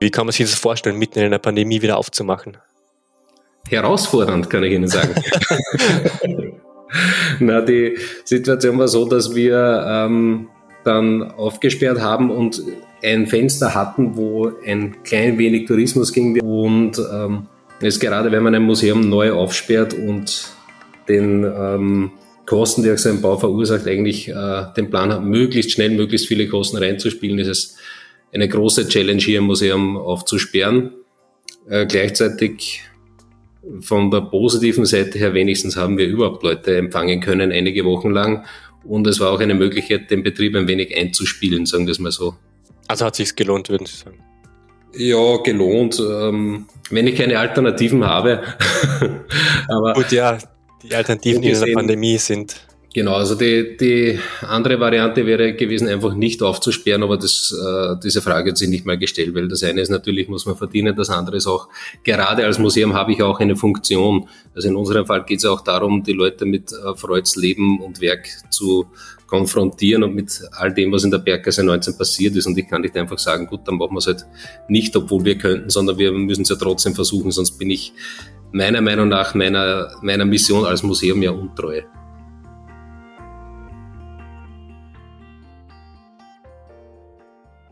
Wie kann man sich das vorstellen, mitten in einer Pandemie wieder aufzumachen? Herausfordernd, kann ich Ihnen sagen. Na, die Situation war so, dass wir ähm, dann aufgesperrt haben und ein Fenster hatten, wo ein klein wenig Tourismus ging. Und ähm, es gerade, wenn man ein Museum neu aufsperrt und den ähm, Kosten, die auch sein Bau verursacht, eigentlich äh, den Plan hat, möglichst schnell, möglichst viele Kosten reinzuspielen, ist es eine große Challenge, hier ein Museum aufzusperren. Äh, gleichzeitig von der positiven Seite her wenigstens haben wir überhaupt Leute empfangen können, einige Wochen lang. Und es war auch eine Möglichkeit, den Betrieb ein wenig einzuspielen, sagen wir es mal so. Also hat sich's gelohnt, würden Sie sagen? Ja, gelohnt. Ähm, wenn ich keine Alternativen habe. Aber Gut, ja, die Alternativen in der Pandemie sind Genau, also die, die andere Variante wäre gewesen, einfach nicht aufzusperren, aber das, äh, diese Frage hat sich nicht mal gestellt, weil das eine ist natürlich, muss man verdienen, das andere ist auch, gerade als Museum habe ich auch eine Funktion. Also in unserem Fall geht es auch darum, die Leute mit äh, Freuds Leben und Werk zu konfrontieren und mit all dem, was in der Berggasse 19 passiert ist. Und ich kann nicht einfach sagen, gut, dann machen wir es halt nicht, obwohl wir könnten, sondern wir müssen es ja trotzdem versuchen, sonst bin ich meiner Meinung nach meiner, meiner Mission als Museum ja untreu.